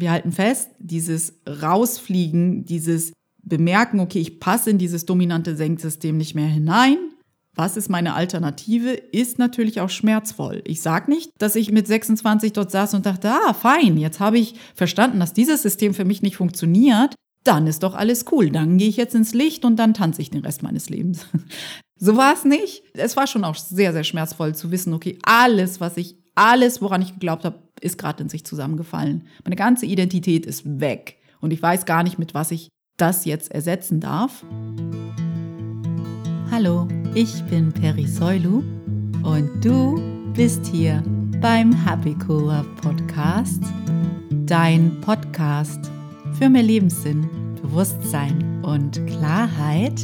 Wir halten fest, dieses Rausfliegen, dieses Bemerken, okay, ich passe in dieses dominante Senksystem nicht mehr hinein. Was ist meine Alternative? Ist natürlich auch schmerzvoll. Ich sage nicht, dass ich mit 26 dort saß und dachte, ah, fein, jetzt habe ich verstanden, dass dieses System für mich nicht funktioniert. Dann ist doch alles cool. Dann gehe ich jetzt ins Licht und dann tanze ich den Rest meines Lebens. so war es nicht. Es war schon auch sehr, sehr schmerzvoll zu wissen, okay, alles, was ich, alles, woran ich geglaubt habe, ist gerade in sich zusammengefallen. Meine ganze Identität ist weg. Und ich weiß gar nicht, mit was ich das jetzt ersetzen darf. Hallo, ich bin Peri Soilu und du bist hier beim Happy Cool Love Podcast, dein Podcast für mehr Lebenssinn, Bewusstsein und Klarheit.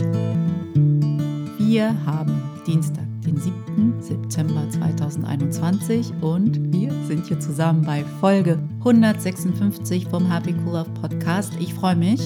Wir haben Dienstag, den 7. September 2021 und wir sind hier zusammen bei Folge 156 vom Happy Cool Love Podcast. Ich freue mich,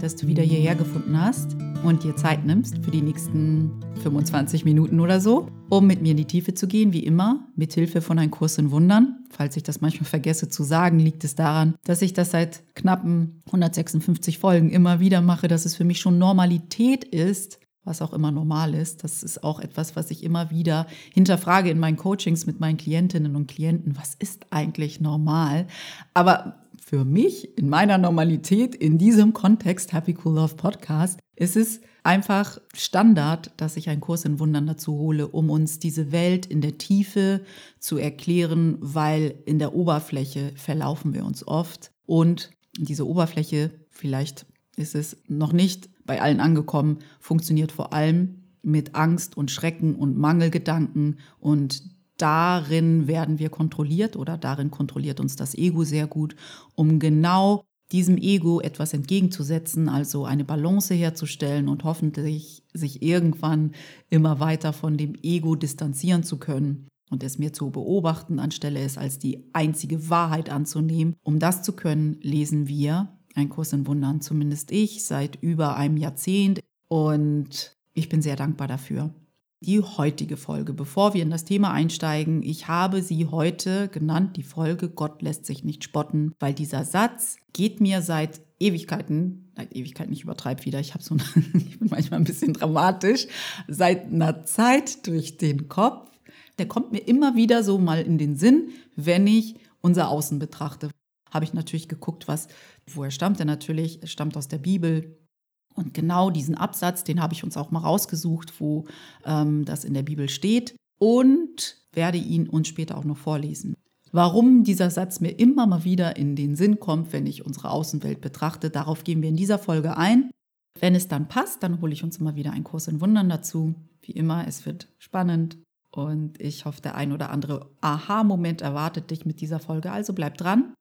dass du wieder hierher gefunden hast und dir Zeit nimmst für die nächsten 25 Minuten oder so, um mit mir in die Tiefe zu gehen, wie immer, mit Hilfe von einem Kurs in Wundern. Falls ich das manchmal vergesse zu sagen, liegt es daran, dass ich das seit knappen 156 Folgen immer wieder mache, dass es für mich schon Normalität ist, was auch immer normal ist. Das ist auch etwas, was ich immer wieder hinterfrage in meinen Coachings mit meinen Klientinnen und Klienten. Was ist eigentlich normal? Aber für mich in meiner Normalität, in diesem Kontext Happy Cool Love Podcast, ist es einfach Standard, dass ich einen Kurs in Wundern dazu hole, um uns diese Welt in der Tiefe zu erklären, weil in der Oberfläche verlaufen wir uns oft und diese Oberfläche, vielleicht ist es noch nicht bei allen angekommen, funktioniert vor allem mit Angst und Schrecken und Mangelgedanken und darin werden wir kontrolliert oder darin kontrolliert uns das Ego sehr gut, um genau diesem Ego etwas entgegenzusetzen, also eine Balance herzustellen und hoffentlich sich irgendwann immer weiter von dem Ego distanzieren zu können und es mir zu beobachten, anstelle es als die einzige Wahrheit anzunehmen. Um das zu können, lesen wir ein Kurs in Wundern, zumindest ich, seit über einem Jahrzehnt und ich bin sehr dankbar dafür die heutige Folge. Bevor wir in das Thema einsteigen, ich habe sie heute genannt, die Folge Gott lässt sich nicht spotten, weil dieser Satz geht mir seit Ewigkeiten, nein, Ewigkeiten, ich übertreibe wieder, ich, so, ich bin manchmal ein bisschen dramatisch, seit einer Zeit durch den Kopf. Der kommt mir immer wieder so mal in den Sinn, wenn ich unser Außen betrachte. Habe ich natürlich geguckt, was, woher stammt er natürlich? Er stammt aus der Bibel, und genau diesen Absatz, den habe ich uns auch mal rausgesucht, wo ähm, das in der Bibel steht und werde ihn uns später auch noch vorlesen. Warum dieser Satz mir immer mal wieder in den Sinn kommt, wenn ich unsere Außenwelt betrachte, darauf gehen wir in dieser Folge ein. Wenn es dann passt, dann hole ich uns immer wieder einen Kurs in Wundern dazu. Wie immer, es wird spannend und ich hoffe, der ein oder andere Aha-Moment erwartet dich mit dieser Folge. Also bleib dran.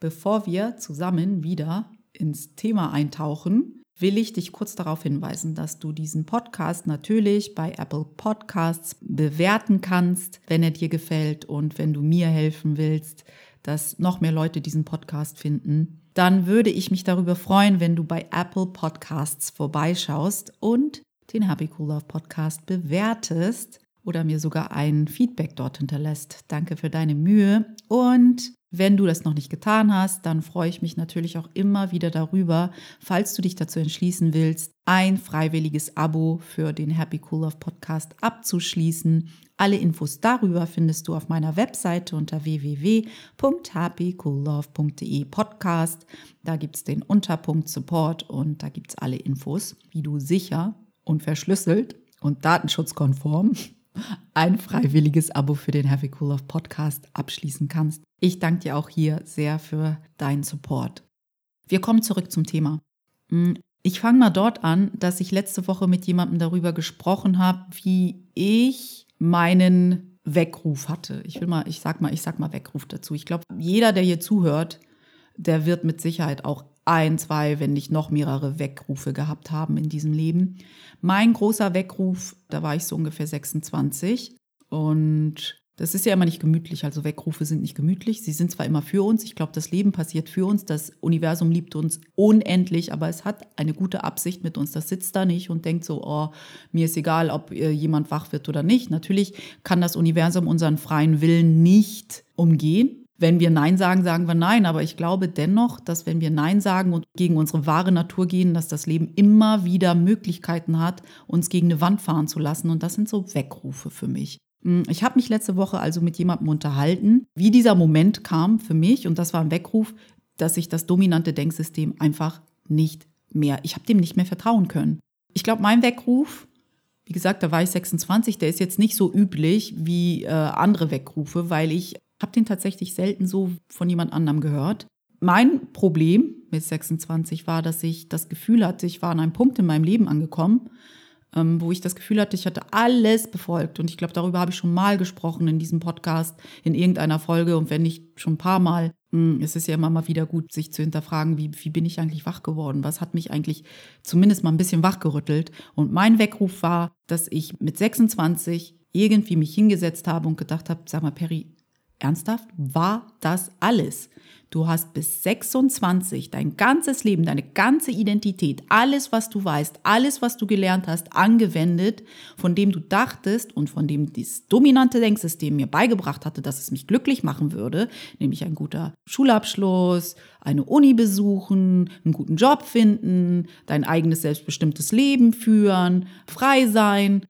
Bevor wir zusammen wieder ins Thema eintauchen, will ich dich kurz darauf hinweisen, dass du diesen Podcast natürlich bei Apple Podcasts bewerten kannst, wenn er dir gefällt und wenn du mir helfen willst, dass noch mehr Leute diesen Podcast finden. Dann würde ich mich darüber freuen, wenn du bei Apple Podcasts vorbeischaust und den Happy Cool Love Podcast bewertest oder mir sogar ein Feedback dort hinterlässt. Danke für deine Mühe und wenn du das noch nicht getan hast, dann freue ich mich natürlich auch immer wieder darüber, falls du dich dazu entschließen willst, ein freiwilliges Abo für den Happy Cool Love Podcast abzuschließen. Alle Infos darüber findest du auf meiner Webseite unter www.happycoollove.de Podcast. Da gibt es den Unterpunkt Support und da gibt es alle Infos, wie du sicher und verschlüsselt und datenschutzkonform ein freiwilliges Abo für den Happy Cool Love Podcast abschließen kannst. Ich danke dir auch hier sehr für deinen Support. Wir kommen zurück zum Thema. Hm, ich fange mal dort an, dass ich letzte Woche mit jemandem darüber gesprochen habe, wie ich meinen Weckruf hatte. Ich will mal, ich sag mal, ich sag mal Weckruf dazu. Ich glaube, jeder, der hier zuhört, der wird mit Sicherheit auch ein, zwei, wenn nicht noch mehrere Weckrufe gehabt haben in diesem Leben. Mein großer Weckruf, da war ich so ungefähr 26 und das ist ja immer nicht gemütlich, also Weckrufe sind nicht gemütlich. Sie sind zwar immer für uns, ich glaube, das Leben passiert für uns, das Universum liebt uns unendlich, aber es hat eine gute Absicht mit uns. Das sitzt da nicht und denkt so, oh, mir ist egal, ob äh, jemand wach wird oder nicht. Natürlich kann das Universum unseren freien Willen nicht umgehen. Wenn wir Nein sagen, sagen wir Nein. Aber ich glaube dennoch, dass wenn wir Nein sagen und gegen unsere wahre Natur gehen, dass das Leben immer wieder Möglichkeiten hat, uns gegen eine Wand fahren zu lassen. Und das sind so Weckrufe für mich. Hm, ich habe mich letzte Woche also mit jemandem unterhalten, wie dieser Moment kam für mich. Und das war ein Weckruf, dass ich das dominante Denksystem einfach nicht mehr, ich habe dem nicht mehr vertrauen können. Ich glaube, mein Weckruf, wie gesagt, da war ich 26, der ist jetzt nicht so üblich wie äh, andere Weckrufe, weil ich habe den tatsächlich selten so von jemand anderem gehört. Mein Problem mit 26 war, dass ich das Gefühl hatte, ich war an einem Punkt in meinem Leben angekommen, ähm, wo ich das Gefühl hatte, ich hatte alles befolgt. Und ich glaube, darüber habe ich schon mal gesprochen in diesem Podcast, in irgendeiner Folge. Und wenn nicht schon ein paar Mal, hm, ist es ja immer mal wieder gut, sich zu hinterfragen, wie, wie bin ich eigentlich wach geworden? Was hat mich eigentlich zumindest mal ein bisschen wachgerüttelt? Und mein Weckruf war, dass ich mit 26 irgendwie mich hingesetzt habe und gedacht habe, sag mal, Perry, ernsthaft, war das alles? Du hast bis 26 dein ganzes Leben, deine ganze Identität, alles, was du weißt, alles, was du gelernt hast, angewendet, von dem du dachtest und von dem das dominante Denksystem mir beigebracht hatte, dass es mich glücklich machen würde, nämlich ein guter Schulabschluss, eine Uni besuchen, einen guten Job finden, dein eigenes selbstbestimmtes Leben führen, frei sein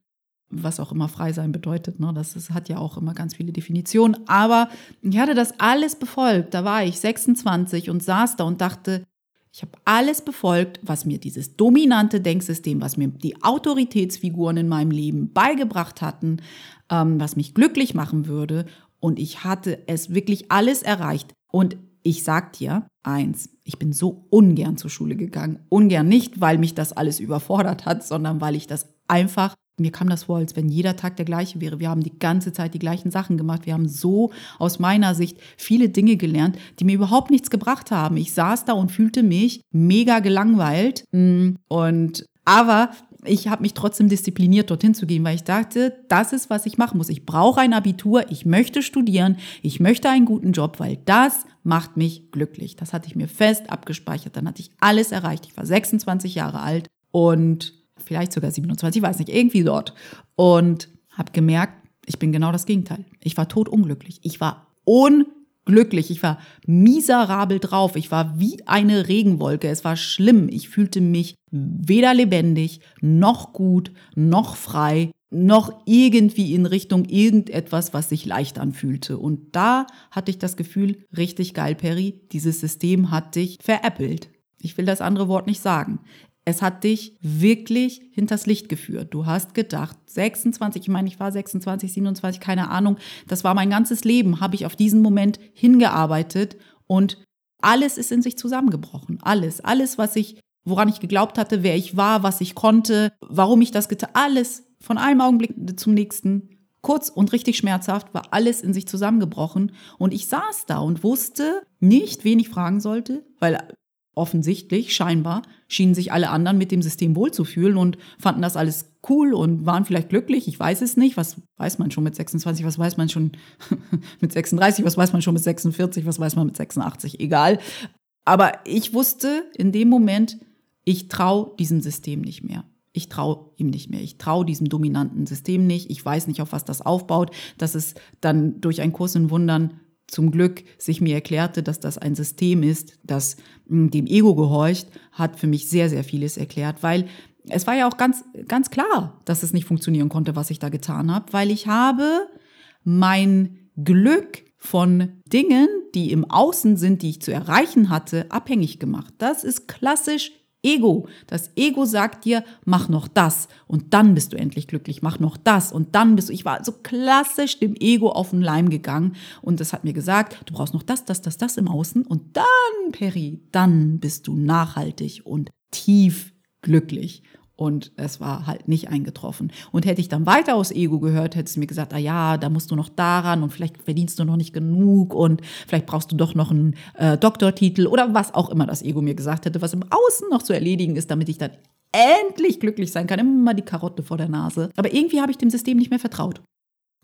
was auch immer frei sein bedeutet. Ne? Das, das hat ja auch immer ganz viele Definitionen. Aber ich hatte das alles befolgt. Da war ich 26 und saß da und dachte, ich habe alles befolgt, was mir dieses dominante Denksystem, was mir die Autoritätsfiguren in meinem Leben beigebracht hatten, ähm, was mich glücklich machen würde. Und ich hatte es wirklich alles erreicht. Und ich sag dir eins, ich bin so ungern zur Schule gegangen. Ungern nicht, weil mich das alles überfordert hat, sondern weil ich das einfach mir kam das vor, als wenn jeder Tag der gleiche wäre. Wir haben die ganze Zeit die gleichen Sachen gemacht. Wir haben so aus meiner Sicht viele Dinge gelernt, die mir überhaupt nichts gebracht haben. Ich saß da und fühlte mich mega gelangweilt. Mm, und aber ich habe mich trotzdem diszipliniert, dorthin zu gehen, weil ich dachte, das ist, was ich machen muss. Ich brauche ein Abitur, ich möchte studieren, ich möchte einen guten Job, weil das macht mich glücklich. Das hatte ich mir fest abgespeichert. Dann hatte ich alles erreicht. Ich war 26 Jahre alt und vielleicht sogar 27, ich weiß nicht, irgendwie dort. Und habe gemerkt, ich bin genau das Gegenteil. Ich war totunglücklich. Ich war unglücklich. Ich war miserabel drauf. Ich war wie eine Regenwolke. Es war schlimm. Ich fühlte mich weder lebendig, noch gut, noch frei, noch irgendwie in Richtung irgendetwas, was sich leicht anfühlte. Und da hatte ich das Gefühl, richtig geil, Perry, dieses System hat dich veräppelt. Ich will das andere Wort nicht sagen. Es hat dich wirklich hinters Licht geführt. Du hast gedacht, 26, ich meine, ich war 26, 27, keine Ahnung, das war mein ganzes Leben, habe ich auf diesen Moment hingearbeitet und alles ist in sich zusammengebrochen. Alles, alles, was ich, woran ich geglaubt hatte, wer ich war, was ich konnte, warum ich das getan, alles von einem Augenblick zum nächsten kurz und richtig schmerzhaft, war alles in sich zusammengebrochen. Und ich saß da und wusste nicht, wen ich fragen sollte, weil offensichtlich, scheinbar, schienen sich alle anderen mit dem System wohlzufühlen und fanden das alles cool und waren vielleicht glücklich. Ich weiß es nicht. Was weiß man schon mit 26? Was weiß man schon mit 36? Was weiß man schon mit 46? Was weiß man mit 86? Egal. Aber ich wusste in dem Moment, ich traue diesem System nicht mehr. Ich traue ihm nicht mehr. Ich traue diesem dominanten System nicht. Ich weiß nicht, auf was das aufbaut, dass es dann durch einen Kurs in Wundern zum Glück sich mir erklärte, dass das ein System ist, das hm, dem Ego gehorcht, hat für mich sehr, sehr vieles erklärt, weil es war ja auch ganz, ganz klar, dass es nicht funktionieren konnte, was ich da getan habe, weil ich habe mein Glück von Dingen, die im Außen sind, die ich zu erreichen hatte, abhängig gemacht. Das ist klassisch Ego. Das Ego sagt dir, mach noch das und dann bist du endlich glücklich, mach noch das und dann bist du. Ich war so klassisch dem Ego auf den Leim gegangen und das hat mir gesagt, du brauchst noch das, das, das, das im Außen und dann, Peri, dann bist du nachhaltig und tief glücklich. Und es war halt nicht eingetroffen. Und hätte ich dann weiter aus Ego gehört, hätte es mir gesagt, ah ja, da musst du noch daran und vielleicht verdienst du noch nicht genug und vielleicht brauchst du doch noch einen äh, Doktortitel oder was auch immer das Ego mir gesagt hätte, was im Außen noch zu erledigen ist, damit ich dann endlich glücklich sein kann. Immer die Karotte vor der Nase. Aber irgendwie habe ich dem System nicht mehr vertraut.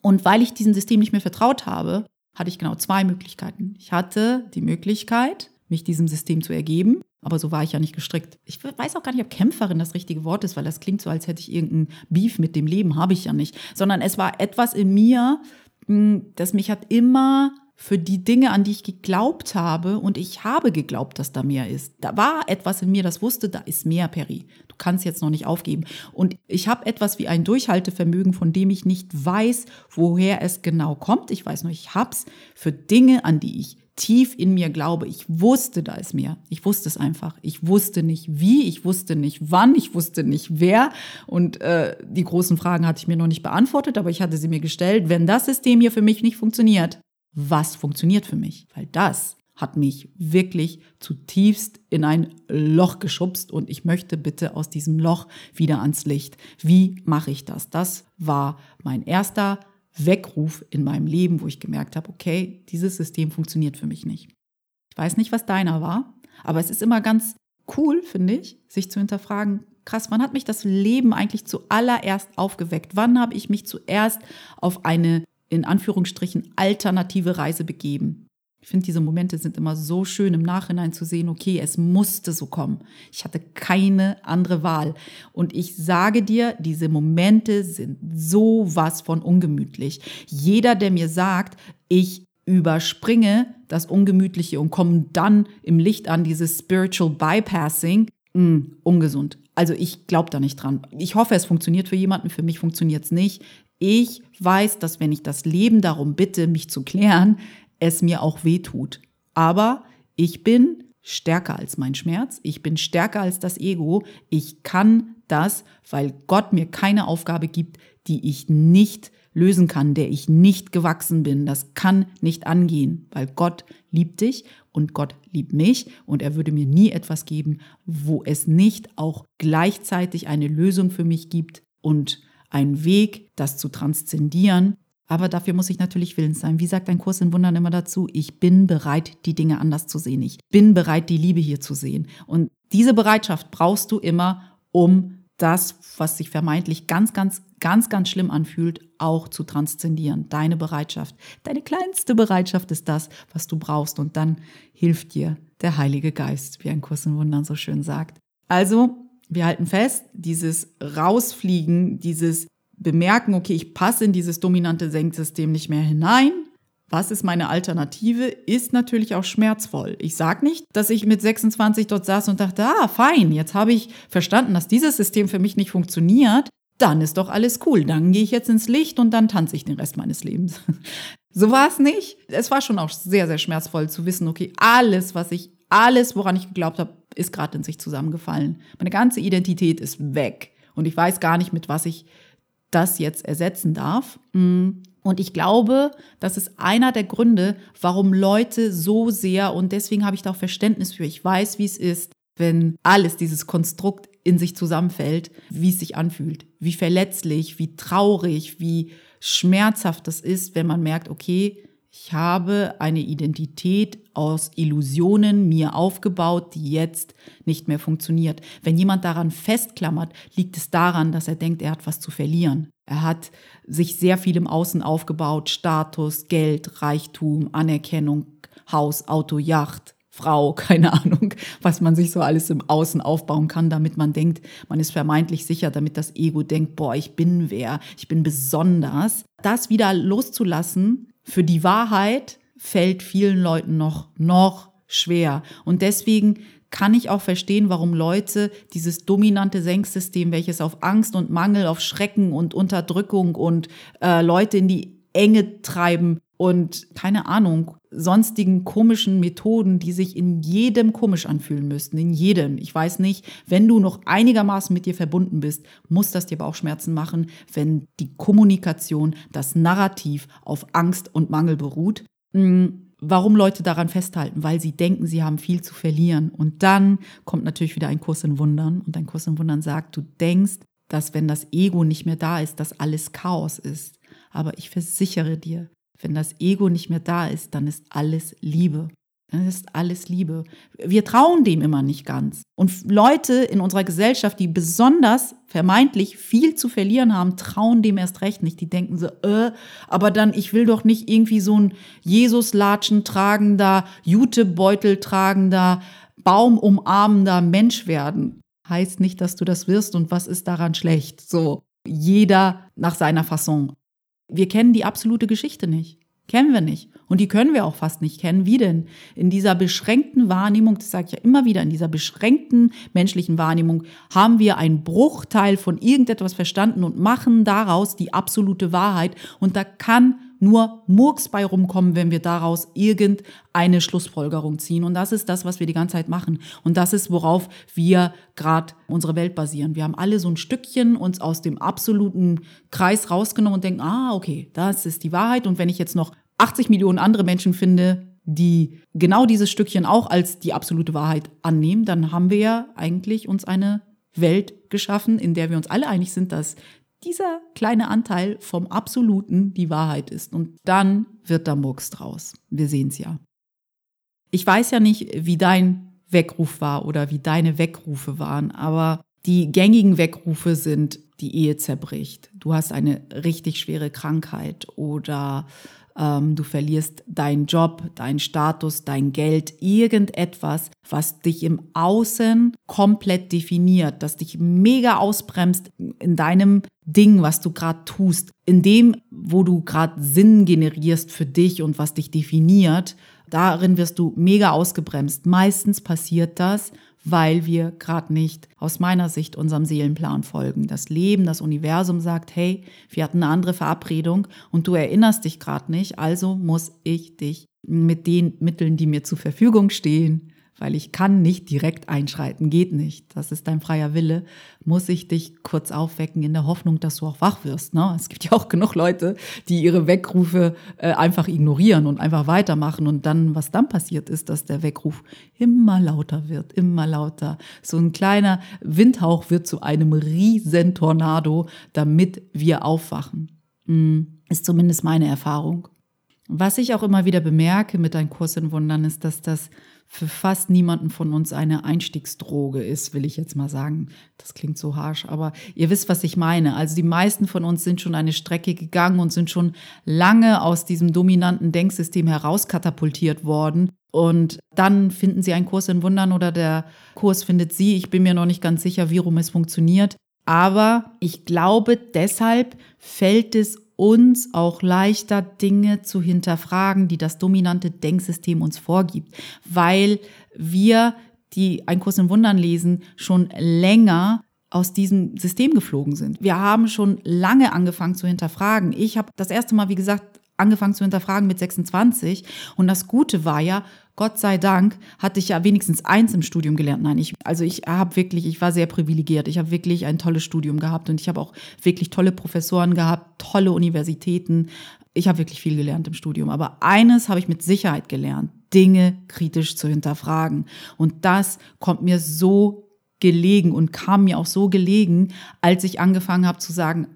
Und weil ich diesem System nicht mehr vertraut habe, hatte ich genau zwei Möglichkeiten. Ich hatte die Möglichkeit, mich diesem System zu ergeben aber so war ich ja nicht gestrickt. Ich weiß auch gar nicht, ob Kämpferin das richtige Wort ist, weil das klingt so, als hätte ich irgendeinen Beef mit dem Leben. Habe ich ja nicht. Sondern es war etwas in mir, hm, das mich hat immer für die Dinge, an die ich geglaubt habe und ich habe geglaubt, dass da mehr ist. Da war etwas in mir, das wusste, da ist mehr, Peri. Du kannst jetzt noch nicht aufgeben. Und ich habe etwas wie ein Durchhaltevermögen, von dem ich nicht weiß, woher es genau kommt. Ich weiß nur, ich hab's für Dinge, an die ich tief in mir glaube. Ich wusste, da ist mehr. Ich wusste es einfach. Ich wusste nicht wie, ich wusste nicht wann, ich wusste nicht wer. Und äh, die großen Fragen hatte ich mir noch nicht beantwortet, aber ich hatte sie mir gestellt. Wenn das System hier für mich nicht funktioniert, was funktioniert für mich, weil das hat mich wirklich zutiefst in ein Loch geschubst und ich möchte bitte aus diesem Loch wieder ans Licht. Wie mache ich das? Das war mein erster Weckruf in meinem Leben, wo ich gemerkt habe, okay, dieses System funktioniert für mich nicht. Ich weiß nicht, was deiner war, aber es ist immer ganz cool, finde ich, sich zu hinterfragen, krass, wann hat mich das Leben eigentlich zuallererst aufgeweckt? Wann habe ich mich zuerst auf eine in Anführungsstrichen alternative Reise begeben. Ich finde, diese Momente sind immer so schön im Nachhinein zu sehen, okay, es musste so kommen. Ich hatte keine andere Wahl. Und ich sage dir, diese Momente sind so was von ungemütlich. Jeder, der mir sagt, ich überspringe das Ungemütliche und komme dann im Licht an, dieses Spiritual Bypassing, mh, hm, ungesund. Also ich glaube da nicht dran. Ich hoffe, es funktioniert für jemanden, für mich funktioniert es nicht. Ich weiß, dass wenn ich das Leben darum bitte, mich zu klären, es mir auch weh tut. Aber ich bin stärker als mein Schmerz. Ich bin stärker als das Ego. Ich kann das, weil Gott mir keine Aufgabe gibt, die ich nicht lösen kann, der ich nicht gewachsen bin. Das kann nicht angehen, weil Gott liebt dich und Gott liebt mich und er würde mir nie etwas geben, wo es nicht auch gleichzeitig eine Lösung für mich gibt und ein Weg, das zu transzendieren. Aber dafür muss ich natürlich willens sein. Wie sagt ein Kurs in Wundern immer dazu? Ich bin bereit, die Dinge anders zu sehen. Ich bin bereit, die Liebe hier zu sehen. Und diese Bereitschaft brauchst du immer, um das, was sich vermeintlich ganz, ganz, ganz, ganz schlimm anfühlt, auch zu transzendieren. Deine Bereitschaft. Deine kleinste Bereitschaft ist das, was du brauchst. Und dann hilft dir der Heilige Geist, wie ein Kurs in Wundern so schön sagt. Also wir halten fest, dieses Rausfliegen, dieses Bemerken, okay, ich passe in dieses dominante Senksystem nicht mehr hinein. Was ist meine Alternative? Ist natürlich auch schmerzvoll. Ich sage nicht, dass ich mit 26 dort saß und dachte, ah, fein, jetzt habe ich verstanden, dass dieses System für mich nicht funktioniert. Dann ist doch alles cool. Dann gehe ich jetzt ins Licht und dann tanze ich den Rest meines Lebens. so war es nicht. Es war schon auch sehr, sehr schmerzvoll zu wissen, okay, alles, was ich, alles, woran ich geglaubt habe, ist gerade in sich zusammengefallen. Meine ganze Identität ist weg. Und ich weiß gar nicht, mit was ich das jetzt ersetzen darf. Mm. Und ich glaube, das ist einer der Gründe, warum Leute so sehr, und deswegen habe ich da auch Verständnis für, ich weiß, wie es ist, wenn alles, dieses Konstrukt in sich zusammenfällt, wie es sich anfühlt, wie verletzlich, wie traurig, wie schmerzhaft das ist, wenn man merkt, okay, ich habe eine Identität aus Illusionen mir aufgebaut, die jetzt nicht mehr funktioniert. Wenn jemand daran festklammert, liegt es daran, dass er denkt, er hat was zu verlieren. Er hat sich sehr viel im Außen aufgebaut, Status, Geld, Reichtum, Anerkennung, Haus, Auto, Yacht, Frau, keine Ahnung, was man sich so alles im Außen aufbauen kann, damit man denkt, man ist vermeintlich sicher, damit das Ego denkt, boah, ich bin wer, ich bin besonders. Das wieder loszulassen, für die Wahrheit fällt vielen Leuten noch, noch schwer. Und deswegen kann ich auch verstehen, warum Leute dieses dominante Senksystem, welches auf Angst und Mangel, auf Schrecken und Unterdrückung und äh, Leute in die Enge treiben und keine Ahnung, sonstigen komischen Methoden, die sich in jedem komisch anfühlen müssten, in jedem. Ich weiß nicht, wenn du noch einigermaßen mit dir verbunden bist, muss das dir Bauchschmerzen machen, wenn die Kommunikation, das Narrativ auf Angst und Mangel beruht. Hm, warum Leute daran festhalten? Weil sie denken, sie haben viel zu verlieren. Und dann kommt natürlich wieder ein Kurs in Wundern. Und ein Kurs in Wundern sagt, du denkst, dass wenn das Ego nicht mehr da ist, dass alles Chaos ist. Aber ich versichere dir, wenn das Ego nicht mehr da ist, dann ist alles Liebe. Dann ist alles Liebe. Wir trauen dem immer nicht ganz. Und Leute in unserer Gesellschaft, die besonders vermeintlich viel zu verlieren haben, trauen dem erst recht nicht. Die denken so, äh, aber dann, ich will doch nicht irgendwie so ein Jesus-Latschen tragender, Jutebeutel tragender, Baumumarmender Mensch werden. Heißt nicht, dass du das wirst und was ist daran schlecht? So, jeder nach seiner Fasson wir kennen die absolute Geschichte nicht. Kennen wir nicht. Und die können wir auch fast nicht kennen. Wie denn? In dieser beschränkten Wahrnehmung, das sage ich ja immer wieder, in dieser beschränkten menschlichen Wahrnehmung haben wir einen Bruchteil von irgendetwas verstanden und machen daraus die absolute Wahrheit. Und da kann nur Murks bei rumkommen, wenn wir daraus irgendeine Schlussfolgerung ziehen. Und das ist das, was wir die ganze Zeit machen. Und das ist, worauf wir gerade unsere Welt basieren. Wir haben alle so ein Stückchen uns aus dem absoluten Kreis rausgenommen und denken, ah, okay, das ist die Wahrheit. Und wenn ich jetzt noch 80 Millionen andere Menschen finde, die genau dieses Stückchen auch als die absolute Wahrheit annehmen, dann haben wir ja eigentlich uns eine Welt geschaffen, in der wir uns alle einig sind, dass dieser kleine Anteil vom Absoluten die Wahrheit ist. Und dann wird da Murks draus. Wir sehen es ja. Ich weiß ja nicht, wie dein Weckruf war oder wie deine Weckrufe waren, aber die gängigen Weckrufe sind, die Ehe zerbricht. Du hast eine richtig schwere Krankheit oder ähm, du verlierst deinen Job, deinen Status, dein Geld, irgendetwas, was dich im Außen komplett definiert, das dich mega ausbremst in deinem Ding, was du gerade tust, in dem, wo du gerade Sinn generierst für dich und was dich definiert, darin wirst du mega ausgebremst. Meistens passiert das, weil wir gerade nicht aus meiner Sicht unserem Seelenplan folgen. Das Leben, das Universum sagt, hey, wir hatten eine andere Verabredung und du erinnerst dich gerade nicht, also muss ich dich mit den Mitteln, die mir zur Verfügung stehen, weil ich kann nicht direkt einschreiten, geht nicht. Das ist dein freier Wille. Muss ich dich kurz aufwecken in der Hoffnung, dass du auch wach wirst. Ne? Es gibt ja auch genug Leute, die ihre Weckrufe äh, einfach ignorieren und einfach weitermachen und dann, was dann passiert ist, dass der Weckruf immer lauter wird, immer lauter. So ein kleiner Windhauch wird zu einem riesen Tornado, damit wir aufwachen. Hm, ist zumindest meine Erfahrung. Was ich auch immer wieder bemerke mit einem Kurs in Wundern ist, dass das für fast niemanden von uns eine Einstiegsdroge ist, will ich jetzt mal sagen. Das klingt so harsh, aber ihr wisst, was ich meine. Also die meisten von uns sind schon eine Strecke gegangen und sind schon lange aus diesem dominanten Denksystem herauskatapultiert worden. Und dann finden sie einen Kurs in Wundern oder der Kurs findet sie. Ich bin mir noch nicht ganz sicher, wie rum es funktioniert. Aber ich glaube, deshalb fällt es uns auch leichter, Dinge zu hinterfragen, die das dominante Denksystem uns vorgibt, weil wir, die ein Kurs in Wundern lesen, schon länger aus diesem System geflogen sind. Wir haben schon lange angefangen zu hinterfragen. Ich habe das erste Mal, wie gesagt, angefangen zu hinterfragen mit 26. Und das Gute war ja, Gott sei Dank hatte ich ja wenigstens eins im Studium gelernt. Nein, ich, also ich habe wirklich, ich war sehr privilegiert. Ich habe wirklich ein tolles Studium gehabt und ich habe auch wirklich tolle Professoren gehabt, tolle Universitäten. Ich habe wirklich viel gelernt im Studium. Aber eines habe ich mit Sicherheit gelernt, Dinge kritisch zu hinterfragen. Und das kommt mir so gelegen und kam mir auch so gelegen, als ich angefangen habe zu sagen,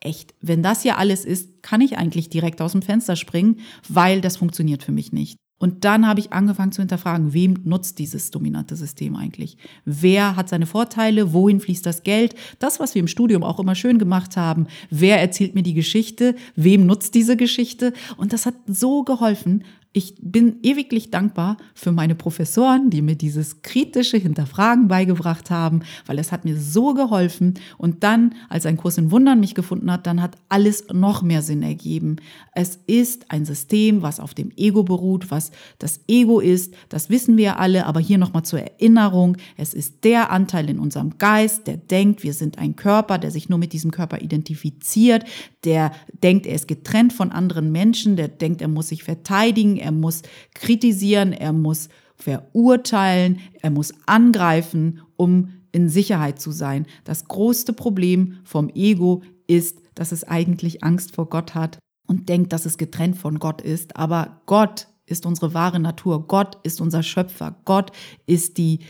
echt, wenn das hier alles ist, kann ich eigentlich direkt aus dem Fenster springen, weil das funktioniert für mich nicht. Und dann habe ich angefangen zu hinterfragen, wem nutzt dieses dominante System eigentlich? Wer hat seine Vorteile? Wohin fließt das Geld? Das, was wir im Studium auch immer schön gemacht haben. Wer erzählt mir die Geschichte? Wem nutzt diese Geschichte? Und das hat so geholfen, ich bin ewiglich dankbar für meine Professoren, die mir dieses kritische Hinterfragen beigebracht haben, weil es hat mir so geholfen. Und dann, als ein Kurs in Wundern mich gefunden hat, dann hat alles noch mehr Sinn ergeben. Es ist ein System, was auf dem Ego beruht, was das Ego ist. Das wissen wir alle, aber hier nochmal zur Erinnerung. Es ist der Anteil in unserem Geist, der denkt, wir sind ein Körper, der sich nur mit diesem Körper identifiziert, der denkt, er ist getrennt von anderen Menschen, der denkt, er muss sich verteidigen, er muss kritisieren, er muss verurteilen, er muss angreifen, um in Sicherheit zu sein. Das größte Problem vom Ego ist, dass es eigentlich Angst vor Gott hat und denkt, dass es getrennt von Gott ist. Aber Gott ist unsere wahre Natur. Gott ist unser Schöpfer. Gott ist die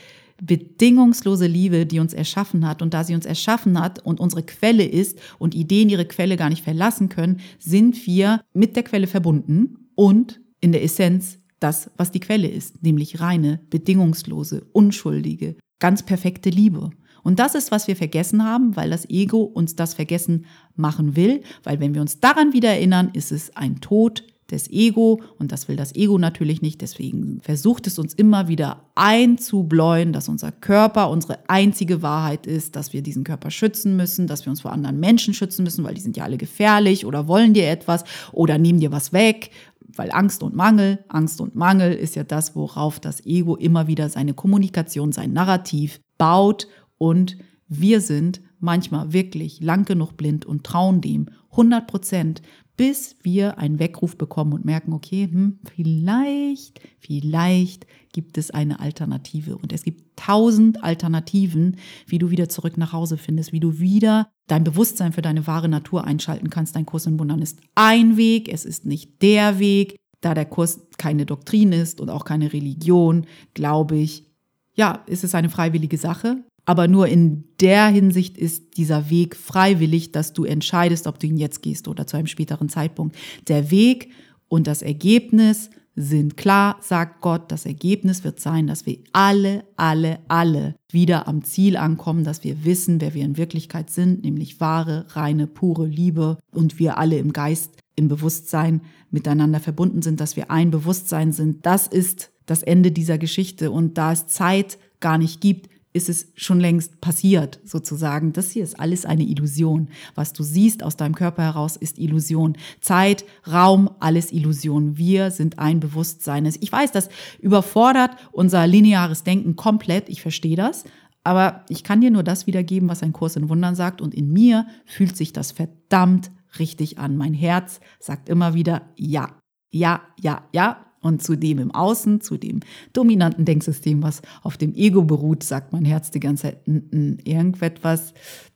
bedingungslose Liebe, die uns erschaffen hat. Und da sie uns erschaffen hat und unsere Quelle ist und Ideen ihre Quelle gar nicht verlassen können, sind wir mit der Quelle verbunden und in der Essenz das, was die Quelle ist, nämlich reine, bedingungslose, unschuldige, ganz perfekte Liebe. Und das ist, was wir vergessen haben, weil das Ego uns das vergessen machen will, weil wenn wir uns daran wieder erinnern, ist es ein Tod des Ego und das will das Ego natürlich nicht. Deswegen versucht es uns immer wieder einzubläuen, dass unser Körper unsere einzige Wahrheit ist, dass wir diesen Körper schützen müssen, dass wir uns vor anderen Menschen schützen müssen, weil die sind ja alle gefährlich oder wollen dir etwas oder nehmen dir was weg, weil Angst und Mangel, Angst und Mangel ist ja das, worauf das Ego immer wieder seine Kommunikation, sein Narrativ baut. Und wir sind manchmal wirklich lang genug blind und trauen dem 100 Prozent, bis wir einen Weckruf bekommen und merken, okay, hm, vielleicht, vielleicht gibt es eine Alternative. Und es gibt tausend Alternativen, wie du wieder zurück nach Hause findest, wie du wieder dein Bewusstsein für deine wahre Natur einschalten kannst. Dein Kurs in Wundern ist ein Weg, es ist nicht der Weg. Da der Kurs keine Doktrin ist und auch keine Religion, glaube ich, ja, ist es eine freiwillige Sache. Aber nur in der Hinsicht ist dieser Weg freiwillig, dass du entscheidest, ob du ihn jetzt gehst oder zu einem späteren Zeitpunkt. Der Weg und das Ergebnis sind klar, sagt Gott. Das Ergebnis wird sein, dass wir alle, alle, alle wieder am Ziel ankommen, dass wir wissen, wer wir in Wirklichkeit sind, nämlich wahre, reine, pure Liebe und wir alle im Geist, im Bewusstsein miteinander verbunden sind, dass wir ein Bewusstsein sind. Das ist das Ende dieser Geschichte. Und da es Zeit gar nicht gibt, ist es schon längst passiert, sozusagen. Das hier ist alles eine Illusion. Was du siehst aus deinem Körper heraus, ist Illusion. Zeit, Raum, alles Illusion. Wir sind ein Bewusstsein. Ich weiß, das überfordert unser lineares Denken komplett. Ich verstehe das. Aber ich kann dir nur das wiedergeben, was ein Kurs in Wundern sagt. Und in mir fühlt sich das verdammt richtig an. Mein Herz sagt immer wieder ja, ja, ja, ja. Und zu dem im Außen, zu dem dominanten Denksystem, was auf dem Ego beruht, sagt mein Herz die ganze Zeit, n -n, irgendetwas,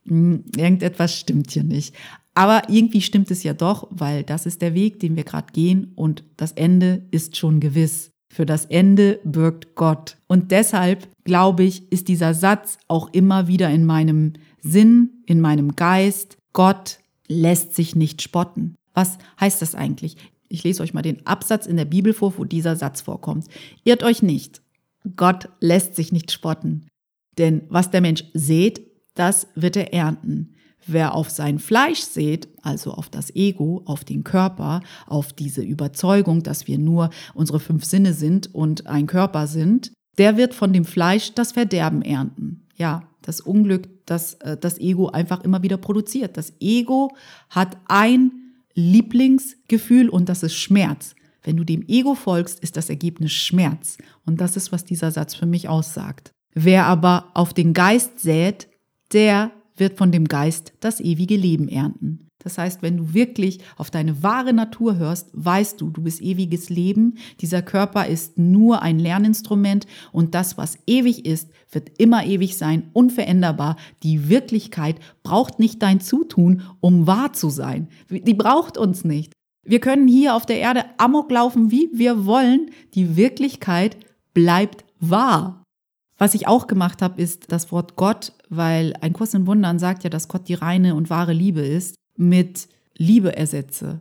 n irgendetwas stimmt hier nicht. Aber irgendwie stimmt es ja doch, weil das ist der Weg, den wir gerade gehen und das Ende ist schon gewiss. Für das Ende birgt Gott. Und deshalb, glaube ich, ist dieser Satz auch immer wieder in meinem Sinn, in meinem Geist. Gott lässt sich nicht spotten. Was heißt das eigentlich? Ich lese euch mal den Absatz in der Bibel vor, wo dieser Satz vorkommt. Irrt euch nicht. Gott lässt sich nicht spotten. Denn was der Mensch sät, das wird er ernten. Wer auf sein Fleisch sät, also auf das Ego, auf den Körper, auf diese Überzeugung, dass wir nur unsere fünf Sinne sind und ein Körper sind, der wird von dem Fleisch das Verderben ernten. Ja, das Unglück, das äh, das Ego einfach immer wieder produziert. Das Ego hat ein Lieblingsgefühl und das ist Schmerz. Wenn du dem Ego folgst, ist das Ergebnis Schmerz. Und das ist, was dieser Satz für mich aussagt. Wer aber auf den Geist sät, der wird von dem Geist das ewige Leben ernten. Das heißt, wenn du wirklich auf deine wahre Natur hörst, weißt du, du bist ewiges Leben. Dieser Körper ist nur ein Lerninstrument und das, was ewig ist, wird immer ewig sein, unveränderbar. Die Wirklichkeit braucht nicht dein Zutun, um wahr zu sein. Die braucht uns nicht. Wir können hier auf der Erde amok laufen, wie wir wollen. Die Wirklichkeit bleibt wahr. Was ich auch gemacht habe, ist das Wort Gott, weil ein Kurs in Wundern sagt ja, dass Gott die reine und wahre Liebe ist mit Liebe ersetze.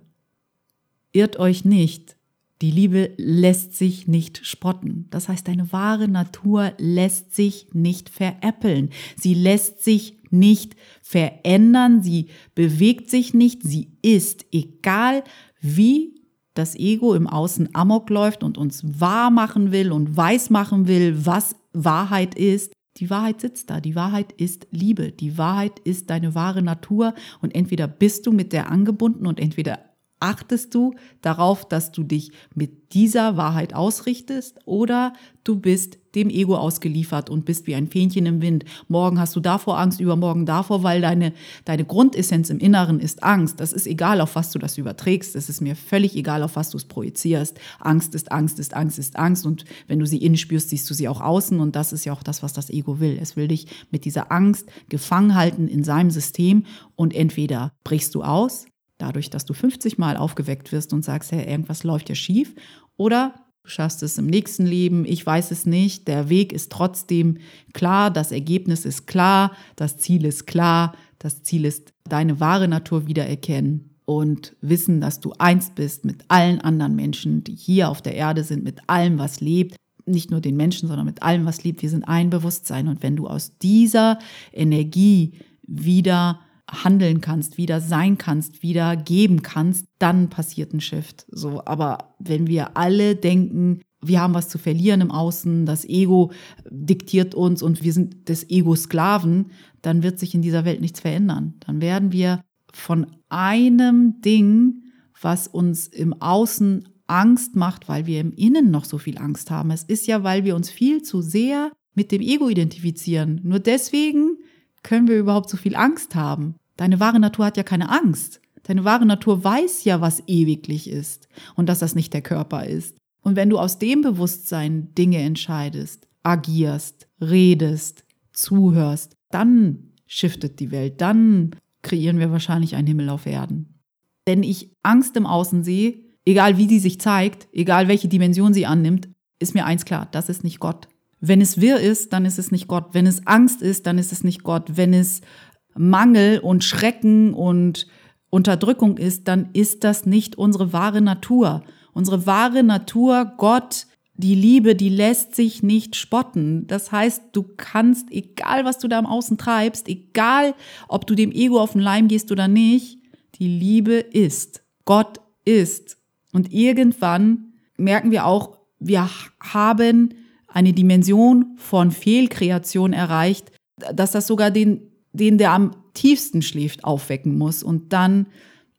Irrt euch nicht, die Liebe lässt sich nicht spotten. Das heißt, deine wahre Natur lässt sich nicht veräppeln. Sie lässt sich nicht verändern. Sie bewegt sich nicht. Sie ist, egal wie das Ego im Außen amok läuft und uns wahr machen will und weiß machen will, was Wahrheit ist. Die Wahrheit sitzt da. Die Wahrheit ist Liebe. Die Wahrheit ist deine wahre Natur. Und entweder bist du mit der angebunden und entweder achtest du darauf, dass du dich mit dieser Wahrheit ausrichtest oder du bist dem Ego ausgeliefert und bist wie ein Fähnchen im Wind. Morgen hast du davor Angst, übermorgen davor, weil deine, deine Grundessenz im Inneren ist Angst. Das ist egal, auf was du das überträgst. Es ist mir völlig egal, auf was du es projizierst. Angst ist Angst, ist Angst, ist Angst. Und wenn du sie innen spürst, siehst du sie auch außen. Und das ist ja auch das, was das Ego will. Es will dich mit dieser Angst gefangen halten in seinem System. Und entweder brichst du aus, dadurch, dass du 50 Mal aufgeweckt wirst und sagst, hey, irgendwas läuft ja schief, oder du schaffst es im nächsten Leben, ich weiß es nicht, der Weg ist trotzdem klar, das Ergebnis ist klar, das Ziel ist klar, das Ziel ist deine wahre Natur wiedererkennen und wissen, dass du eins bist mit allen anderen Menschen, die hier auf der Erde sind, mit allem, was lebt, nicht nur den Menschen, sondern mit allem, was lebt. Wir sind ein Bewusstsein. Und wenn du aus dieser Energie wieder handeln kannst, wieder sein kannst, wieder geben kannst, dann passiert ein Shift. So, aber wenn wir alle denken, wir haben was zu verlieren im Außen, das Ego diktiert uns und wir sind des Ego Sklaven, dann wird sich in dieser Welt nichts verändern. Dann werden wir von einem Ding, was uns im Außen Angst macht, weil wir im Innen noch so viel Angst haben. Es ist ja, weil wir uns viel zu sehr mit dem Ego identifizieren. Nur deswegen können wir überhaupt so viel Angst haben. Deine wahre Natur hat ja keine Angst. Deine wahre Natur weiß ja, was ewiglich ist und dass das nicht der Körper ist. Und wenn du aus dem Bewusstsein Dinge entscheidest, agierst, redest, zuhörst, dann shiftet die Welt, dann kreieren wir wahrscheinlich einen Himmel auf Erden. Wenn ich Angst im Außen sehe, egal wie sie sich zeigt, egal welche Dimension sie annimmt, ist mir eins klar, das ist nicht Gott. Wenn es wirr ist, dann ist es nicht Gott. Wenn es Angst ist, dann ist es nicht Gott. Wenn es Mangel und Schrecken und Unterdrückung ist, dann ist das nicht unsere wahre Natur. Unsere wahre Natur, Gott, die Liebe, die lässt sich nicht spotten. Das heißt, du kannst, egal was du da im Außen treibst, egal ob du dem Ego auf den Leim gehst oder nicht, die Liebe ist. Gott ist. Und irgendwann merken wir auch, wir haben eine Dimension von Fehlkreation erreicht, dass das sogar den, den der am tiefsten schläft, aufwecken muss. Und dann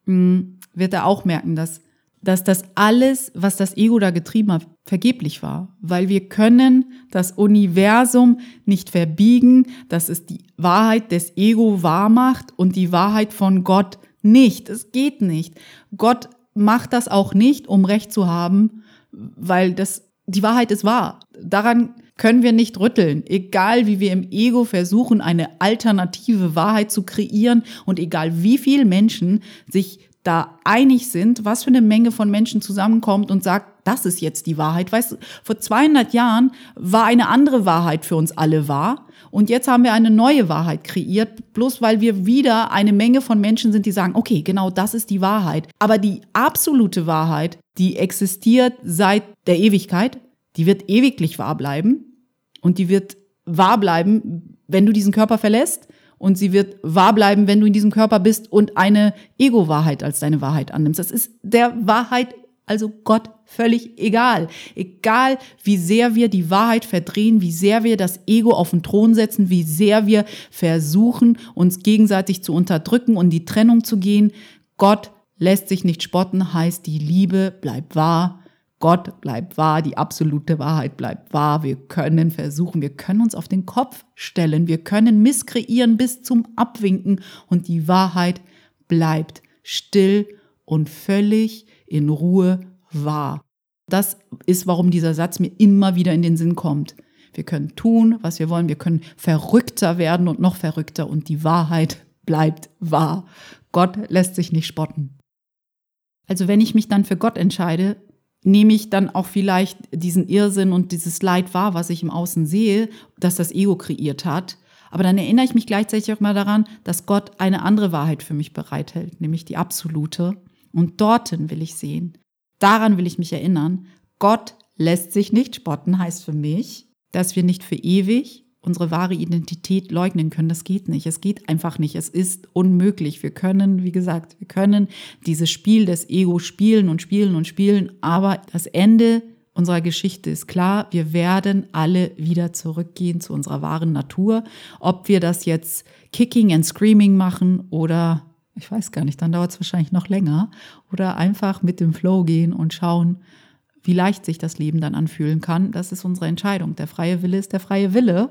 mh, hm, wird er auch merken, dass, dass das alles, was das Ego da getrieben hat, vergeblich war. Weil wir können das Universum nicht verbiegen, dass es die Wahrheit des Ego wahr macht und die Wahrheit von Gott nicht. Es geht nicht. Gott macht das auch nicht, um Recht zu haben, weil das, die Wahrheit ist wahr. Daran können wir nicht rütteln. Egal wie wir im Ego versuchen, eine alternative Wahrheit zu kreieren und egal wie viele Menschen sich da einig sind, was für eine Menge von Menschen zusammenkommt und sagt, das ist jetzt die Wahrheit. Weißt du, vor 200 Jahren war eine andere Wahrheit für uns alle wahr. Und jetzt haben wir eine neue Wahrheit kreiert, bloß weil wir wieder eine Menge von Menschen sind, die sagen, okay, genau das ist die Wahrheit. Aber die absolute Wahrheit, die existiert seit der Ewigkeit, die wird ewiglich wahr bleiben und die wird wahr bleiben, wenn du diesen Körper verlässt und sie wird wahr bleiben, wenn du in diesem Körper bist und eine Ego-Wahrheit als deine Wahrheit annimmst. Das ist der Wahrheit, also Gott, völlig egal. Egal, wie sehr wir die Wahrheit verdrehen, wie sehr wir das Ego auf den Thron setzen, wie sehr wir versuchen, uns gegenseitig zu unterdrücken und die Trennung zu gehen. Gott lässt sich nicht spotten, heißt, die Liebe bleibt wahr Gott bleibt wahr, die absolute Wahrheit bleibt wahr. Wir können versuchen, wir können uns auf den Kopf stellen, wir können misskreieren bis zum Abwinken und die Wahrheit bleibt still und völlig in Ruhe wahr. Das ist, warum dieser Satz mir immer wieder in den Sinn kommt. Wir können tun, was wir wollen, wir können verrückter werden und noch verrückter und die Wahrheit bleibt wahr. Gott lässt sich nicht spotten. Also wenn ich mich dann für Gott entscheide, nehme ich dann auch vielleicht diesen Irrsinn und dieses Leid wahr, was ich im Außen sehe, dass das Ego kreiert hat. Aber dann erinnere ich mich gleichzeitig auch mal daran, dass Gott eine andere Wahrheit für mich bereithält, nämlich die absolute. Und dorthin will ich sehen. Daran will ich mich erinnern. Gott lässt sich nicht spotten, heißt für mich, dass wir nicht für ewig unsere wahre Identität leugnen können. Das geht nicht. Es geht einfach nicht. Es ist unmöglich. Wir können, wie gesagt, wir können dieses Spiel des Ego spielen und spielen und spielen, aber das Ende unserer Geschichte ist klar. Wir werden alle wieder zurückgehen zu unserer wahren Natur. Ob wir das jetzt kicking and screaming machen oder ich weiß gar nicht, dann dauert es wahrscheinlich noch länger oder einfach mit dem Flow gehen und schauen, wie leicht sich das Leben dann anfühlen kann. Das ist unsere Entscheidung. Der freie Wille ist der freie Wille.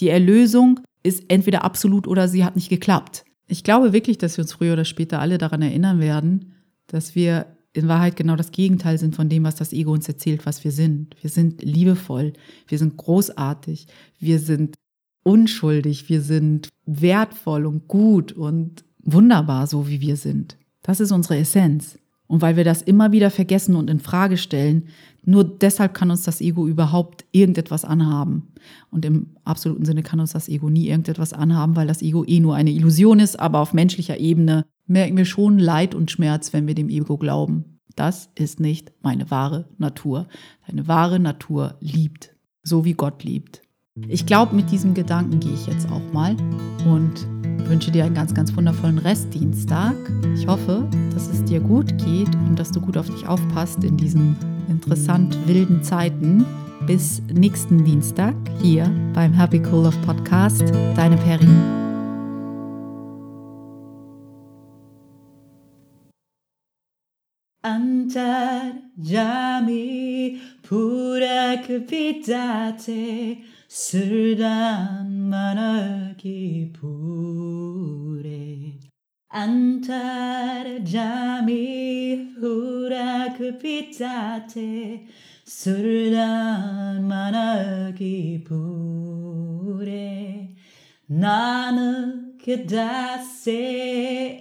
Die Erlösung ist entweder absolut oder sie hat nicht geklappt. Ich glaube wirklich, dass wir uns früher oder später alle daran erinnern werden, dass wir in Wahrheit genau das Gegenteil sind von dem, was das Ego uns erzählt, was wir sind. Wir sind liebevoll, wir sind großartig, wir sind unschuldig, wir sind wertvoll und gut und wunderbar, so wie wir sind. Das ist unsere Essenz. Und weil wir das immer wieder vergessen und in Frage stellen, nur deshalb kann uns das Ego überhaupt irgendetwas anhaben. Und im absoluten Sinne kann uns das Ego nie irgendetwas anhaben, weil das Ego eh nur eine Illusion ist, aber auf menschlicher Ebene merken wir schon Leid und Schmerz, wenn wir dem Ego glauben. Das ist nicht meine wahre Natur. Deine wahre Natur liebt, so wie Gott liebt. Ich glaube, mit diesem Gedanken gehe ich jetzt auch mal und wünsche dir einen ganz, ganz wundervollen Restdienstag. Ich hoffe, dass es dir gut geht und dass du gut auf dich aufpasst in diesen interessant wilden Zeiten. Bis nächsten Dienstag hier beim Happy Cool of Podcast. Deine Peri. Until antarjami pura capitate surdan manaki pure 안타를 잠이 후라 그빛자테 술단만하기부레 나는 그다세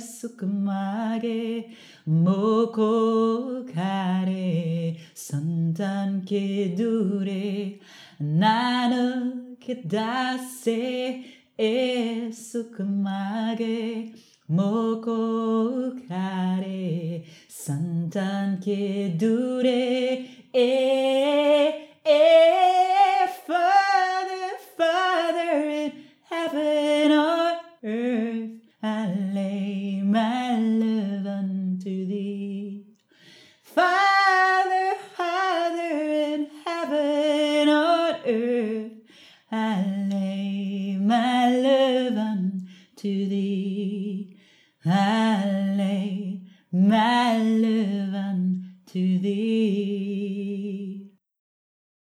에스끔하게 모고 가래 선단 기두레 나는 그다세 遠くまでもこかれ三段けどれええ Father Father in heaven or earth. to thee. I lay my love unto thee.